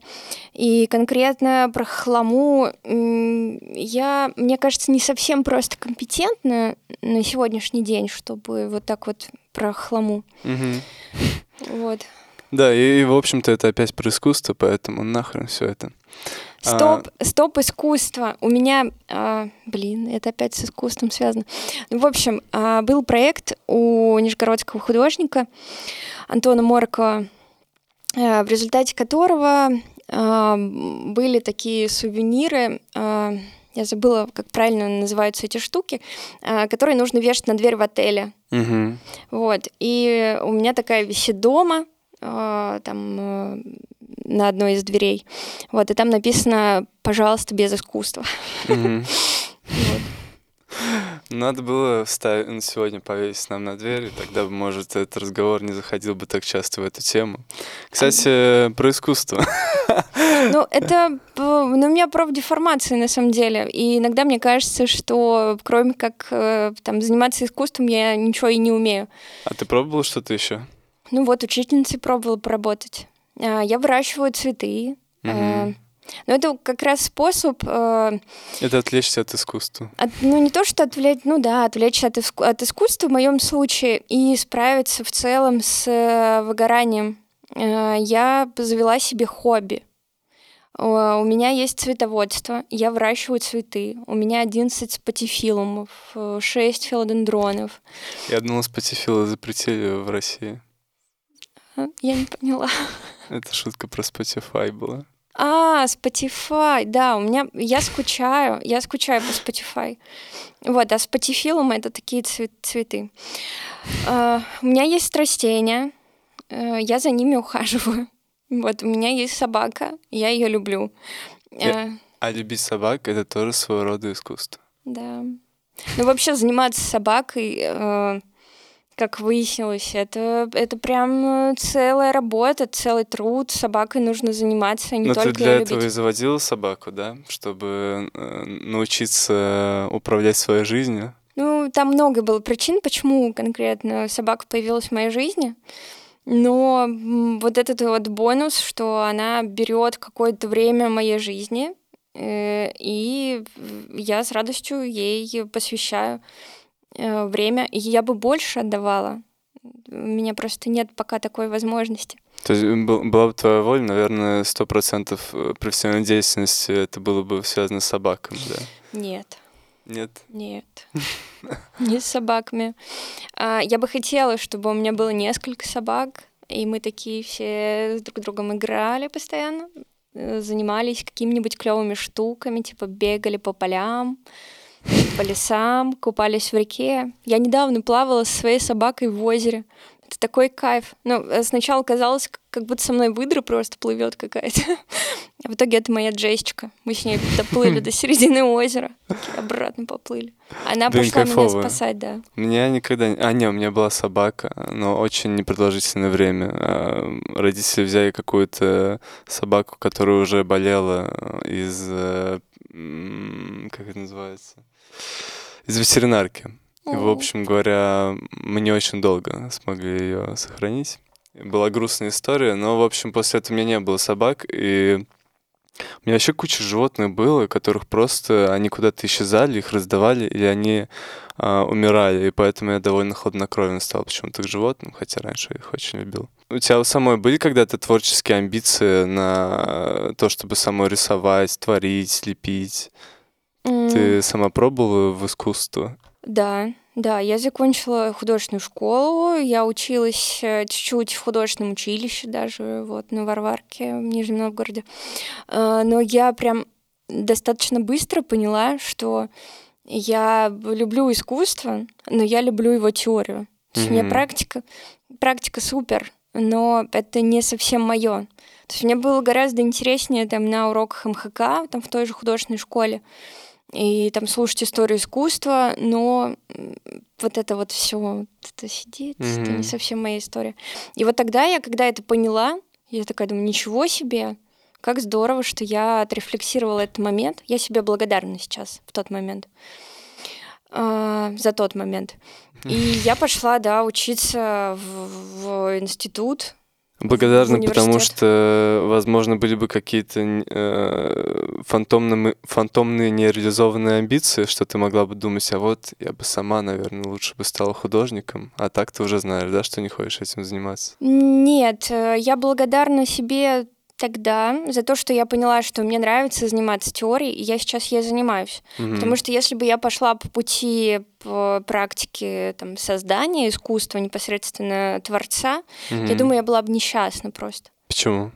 и конкретно про хламу я, мне кажется, не совсем просто компетентна на сегодняшний день, чтобы вот так вот про хламу. Угу. Вот. Да, и, и в общем-то это опять про искусство, поэтому нахрен все это. Стоп, а... стоп искусство. У меня, а, блин, это опять с искусством связано. Ну, в общем, а, был проект у нижегородского художника Антона Моркова, а, в результате которого а, были такие сувениры. А, я забыла, как правильно называются эти штуки, а, которые нужно вешать на дверь в отеле. Угу. Вот. И у меня такая висит дома. А, там э, на одной из дверей. Вот, и там написано «пожалуйста, без искусства». Надо было вставить, сегодня повесить нам на дверь, и тогда, может, этот разговор не заходил бы так часто в эту тему. Кстати, про искусство. Ну, это ну, у меня профдеформация, на самом деле. И иногда мне кажется, что кроме как э, там, заниматься искусством, я ничего и не умею. А ты пробовала что-то еще? Ну вот, учительницей пробовала поработать. А, я выращиваю цветы. Угу. Но это как раз способ... Э, это отвлечься от искусства. От, ну, не то, что отвлечь, ну да, отвлечься от, от искусства в моем случае и справиться в целом с э, выгоранием. Э, я завела себе хобби. У меня есть цветоводство, я выращиваю цветы. У меня 11 спатифилумов, 6 филодендронов. Я думала, спатифилы запретили в России. Я не поняла. Это шутка про Spotify была. А, Spotify, да, у меня, я скучаю, я скучаю по Spotify. Вот, а спатифилум — это такие цвет, цветы. Uh, у меня есть растения, uh, я за ними ухаживаю. Вот, у меня есть собака, я ее люблю. Uh, а любить собак — это тоже своего рода искусство. Да. Ну, вообще заниматься собакой как выяснилось, это, это прям э, целая работа, целый труд. Собакой нужно заниматься, а не Но только ты для этого любить. и заводила собаку, да? Чтобы э, научиться управлять своей жизнью? Ну, там много было причин, почему конкретно собака появилась в моей жизни. Но вот этот вот бонус, что она берет какое-то время моей жизни, э, и я с радостью ей посвящаю. Э, время, и я бы больше отдавала. У меня просто нет пока такой возможности. То есть была бы твоя воля, наверное, сто процентов э, профессиональной деятельности это было бы связано с собаками, да? Нет. Нет? Нет. Не с собаками. А, я бы хотела, чтобы у меня было несколько собак, и мы такие все с друг другом играли постоянно, э, занимались какими-нибудь клевыми штуками, типа бегали по полям, по лесам, купались в реке. Я недавно плавала со своей собакой в озере. Это такой кайф. Ну, э, сначала казалось, как будто со мной выдра просто плывет какая-то. А в итоге это моя Джессичка. Мы с ней доплыли до середины озера. Обратно поплыли. Она Блин, пошла кайфово. меня спасать, да. Меня никогда... А, не, у меня была собака, но очень непродолжительное время. А, родители взяли какую-то собаку, которая уже болела из... Э, как это называется? Из ветеринарки. И, в общем говоря, мы не очень долго смогли ее сохранить. Была грустная история, но, в общем, после этого у меня не было собак, и у меня вообще куча животных было, которых просто они куда-то исчезали, их раздавали, или они а, умирали, и поэтому я довольно хладнокровен стал почему-то к животным, хотя раньше их очень любил. У тебя у самой были когда-то творческие амбиции на то, чтобы самой рисовать, творить, лепить? Mm. Ты сама пробовала в искусство? Да, да, я закончила художественную школу, я училась э, чуть-чуть в художественном училище даже, вот, на Варварке в Нижнем Новгороде. Э, но я прям достаточно быстро поняла, что я люблю искусство, но я люблю его теорию. То есть mm-hmm. мне практика, практика супер, но это не совсем мое. То есть мне было гораздо интереснее там на уроках МХК, там в той же художественной школе, и там слушать историю искусства, но вот это вот все, это сидит, mm-hmm. это не совсем моя история. И вот тогда я, когда это поняла, я такая думаю, ничего себе, как здорово, что я отрефлексировала этот момент. Я себе благодарна сейчас, в тот момент. Uh, за тот момент. И я пошла, да, учиться в, в институт Благодарна, потому что, возможно, были бы какие-то э, фантомные, фантомные нереализованные амбиции, что ты могла бы думать, а вот я бы сама, наверное, лучше бы стала художником, а так ты уже знаешь, да, что не хочешь этим заниматься? Нет, э, я благодарна себе тогда за то, что я поняла, что мне нравится заниматься теорией, и я сейчас ей занимаюсь. Mm-hmm. Потому что если бы я пошла по пути по практике там, создания искусства, непосредственно творца, mm-hmm. я думаю, я была бы несчастна просто. Почему?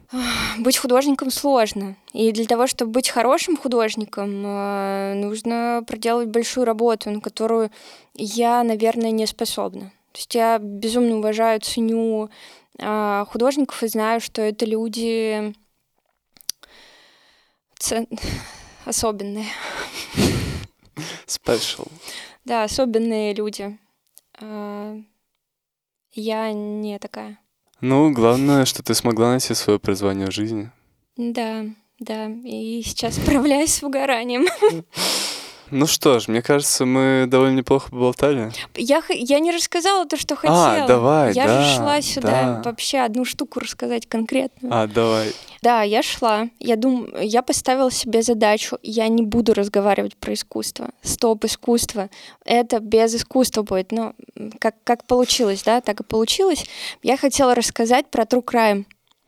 Быть художником сложно. И для того, чтобы быть хорошим художником, э, нужно проделать большую работу, на которую я, наверное, не способна. То есть я безумно уважаю, ценю художников и знаю, что это люди ц... особенные. Special. Да, особенные люди. А, я не такая. Ну, главное, что ты смогла найти свое призвание в жизни. Да, да. И сейчас справляюсь с выгоранием. Ну что ж, мне кажется, мы довольно неплохо поболтали. Я, я не рассказала то, что а, хотела. А, давай, Я да, же шла сюда да. вообще одну штуку рассказать конкретно. А, давай. Да, я шла. Я дум... я поставила себе задачу. Я не буду разговаривать про искусство. Стоп, искусство. Это без искусства будет. Но как, как получилось, да, так и получилось. Я хотела рассказать про True Crime.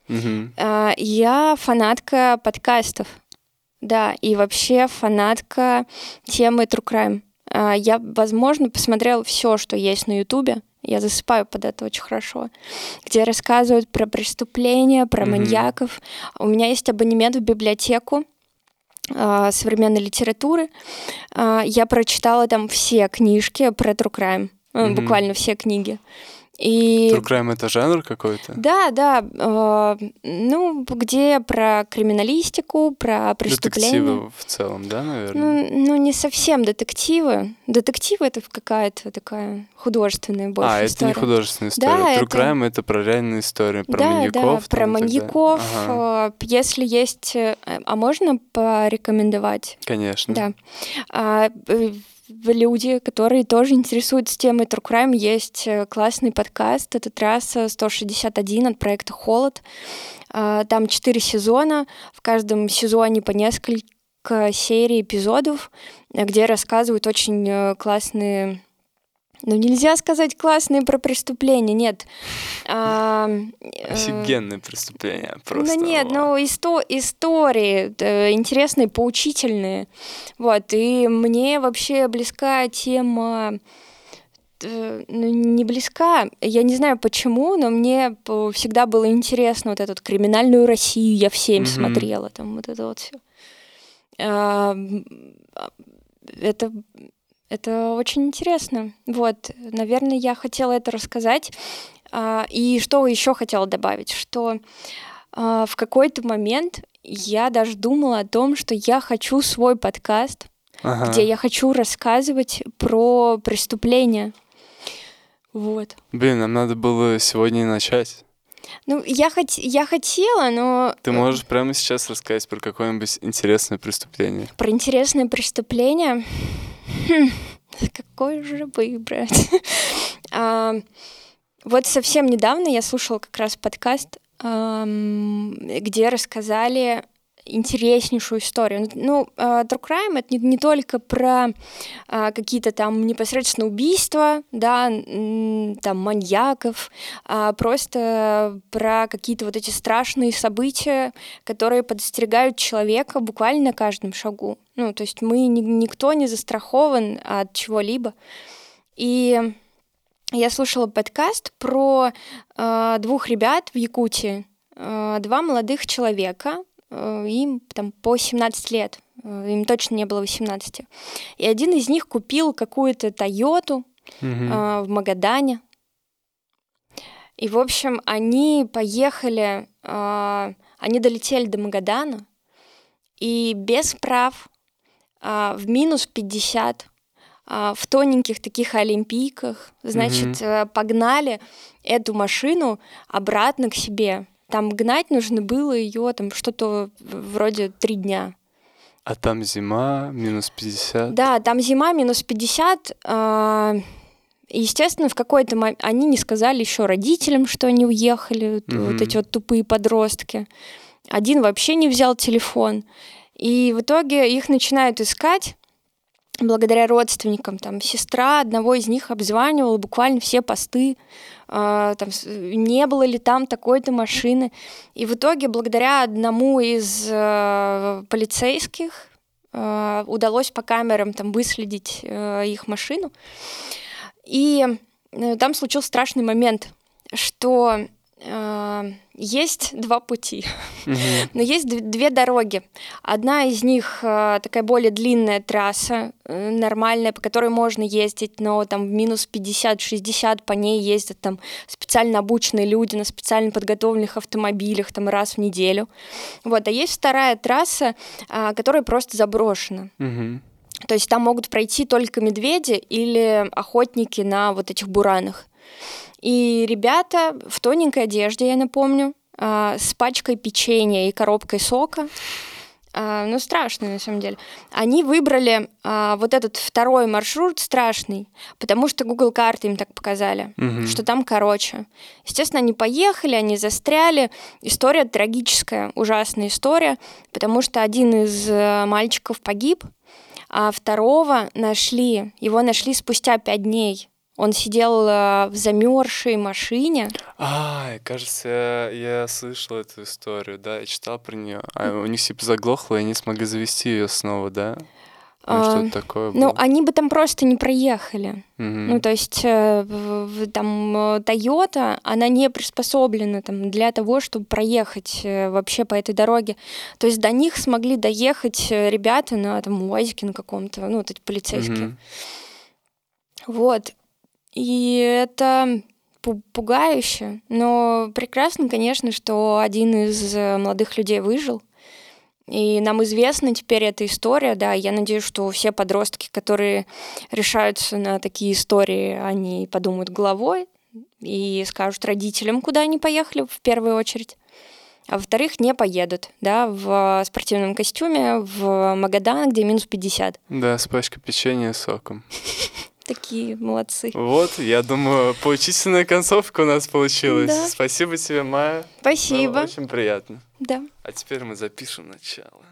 Угу. Я фанатка подкастов. Да, и вообще фанатка темы True Crime. А, я, возможно, посмотрела все, что есть на Ютубе. Я засыпаю под это очень хорошо. Где рассказывают про преступления, про mm-hmm. маньяков. У меня есть абонемент в библиотеку э, современной литературы. Э, я прочитала там все книжки про True Crime. Mm-hmm. Буквально все книги. И... True crime это жанр какой-то? Да, да. Э, ну, где про криминалистику, про преступления. Детективы в целом, да, наверное? Ну, ну не совсем детективы. Детективы это какая-то такая художественная больше А, история. это не художественная история. Да, True это... crime это про реальные истории, про да, маньяков. Да, про маньяков. Ага. Э, если есть... Э, а можно порекомендовать? Конечно. Да. Люди, которые тоже интересуются темой True Crime. Есть э, классный подкаст, это трасса 161 от проекта «Холод». А, там четыре сезона, в каждом сезоне по несколько серий эпизодов, где рассказывают очень э, классные ну, нельзя сказать классные про преступления, нет. А, э, Офигенные преступления просто. Ну нет, ну исто истории э, интересные, поучительные. Вот, и мне вообще близка тема э, ну, не близка. Я не знаю почему, но мне всегда было интересно вот эту криминальную Россию. Я всем mm-hmm. смотрела, там вот это вот все. А, это это очень интересно. Вот, наверное, я хотела это рассказать. А, и что еще хотела добавить, что а, в какой-то момент я даже думала о том, что я хочу свой подкаст, ага. где я хочу рассказывать про преступления. Вот. Блин, нам надо было сегодня и начать. Ну, я, хот... я хотела, но... Ты можешь прямо сейчас рассказать про какое-нибудь интересное преступление? Про интересное преступление? Хм, какой же выбрать? а, вот совсем недавно я слушала как раз подкаст, где рассказали интереснейшую историю. Ну, uh, True Crime — это не, не только про uh, какие-то там непосредственно убийства, да, там маньяков, а просто про какие-то вот эти страшные события, которые подстерегают человека буквально на каждом шагу. Ну, то есть мы, ни, никто не застрахован от чего-либо. И я слушала подкаст про э, двух ребят в Якутии, э, два молодых человека, им там по 17 лет, э, им точно не было 18. И один из них купил какую-то Тойоту угу. в Магадане. И, в общем, они поехали, э, они долетели до Магадана, и без прав э, в минус 50 э, в тоненьких таких олимпийках, значит, mm-hmm. погнали эту машину обратно к себе. Там гнать нужно было ее там что-то вроде три дня. А там зима, минус 50? Да, там зима, минус 50. Естественно, в какой-то момент они не сказали еще родителям, что они уехали, mm-hmm. вот эти вот тупые подростки. Один вообще не взял телефон. И в итоге их начинают искать благодаря родственникам. Там сестра одного из них обзванивала буквально все посты, э, там, не было ли там такой-то машины. И в итоге благодаря одному из э, полицейских э, удалось по камерам там выследить э, их машину. И э, там случился страшный момент, что есть два пути, но есть две дороги. Одна из них э, такая более длинная трасса, э, нормальная, по которой можно ездить, но там в минус 50-60 по ней ездят там специально обученные люди на специально подготовленных автомобилях там раз в неделю. Вот, а есть вторая трасса, э, которая просто заброшена. То есть там могут пройти только медведи или охотники на вот этих буранах. И ребята в тоненькой одежде, я напомню, а, с пачкой печенья и коробкой сока, а, ну, страшно, на самом деле. Они выбрали а, вот этот второй маршрут страшный, потому что Google карты им так показали, угу. что там короче. Естественно, они поехали, они застряли. История трагическая, ужасная история, потому что один из э, мальчиков погиб, а второго нашли, его нашли спустя пять дней. Он сидел э, в замерзшей машине. А, кажется, я, слышал эту историю, да, я читал про нее. А у них типа заглохло, и они смогли завести ее снова, да? Ну, что-то такое ну, было. Ну, они бы там просто не проехали. Угу. Ну, то есть э, там э, Toyota, она не приспособлена там, для того, чтобы проехать э, вообще по этой дороге. То есть до них смогли доехать ребята на там УАЗике на каком-то, ну, вот эти полицейские. Угу. Вот. И это пугающе, но прекрасно, конечно, что один из молодых людей выжил. И нам известна теперь эта история, да, я надеюсь, что все подростки, которые решаются на такие истории, они подумают головой и скажут родителям, куда они поехали в первую очередь. А во-вторых, не поедут, да, в спортивном костюме в Магадан, где минус 50. Да, с пачкой печенья с соком. Такие молодцы. Вот, я думаю, поучительная концовка у нас получилась. Да. Спасибо тебе, Майя. Спасибо. Было очень приятно. Да. А теперь мы запишем начало.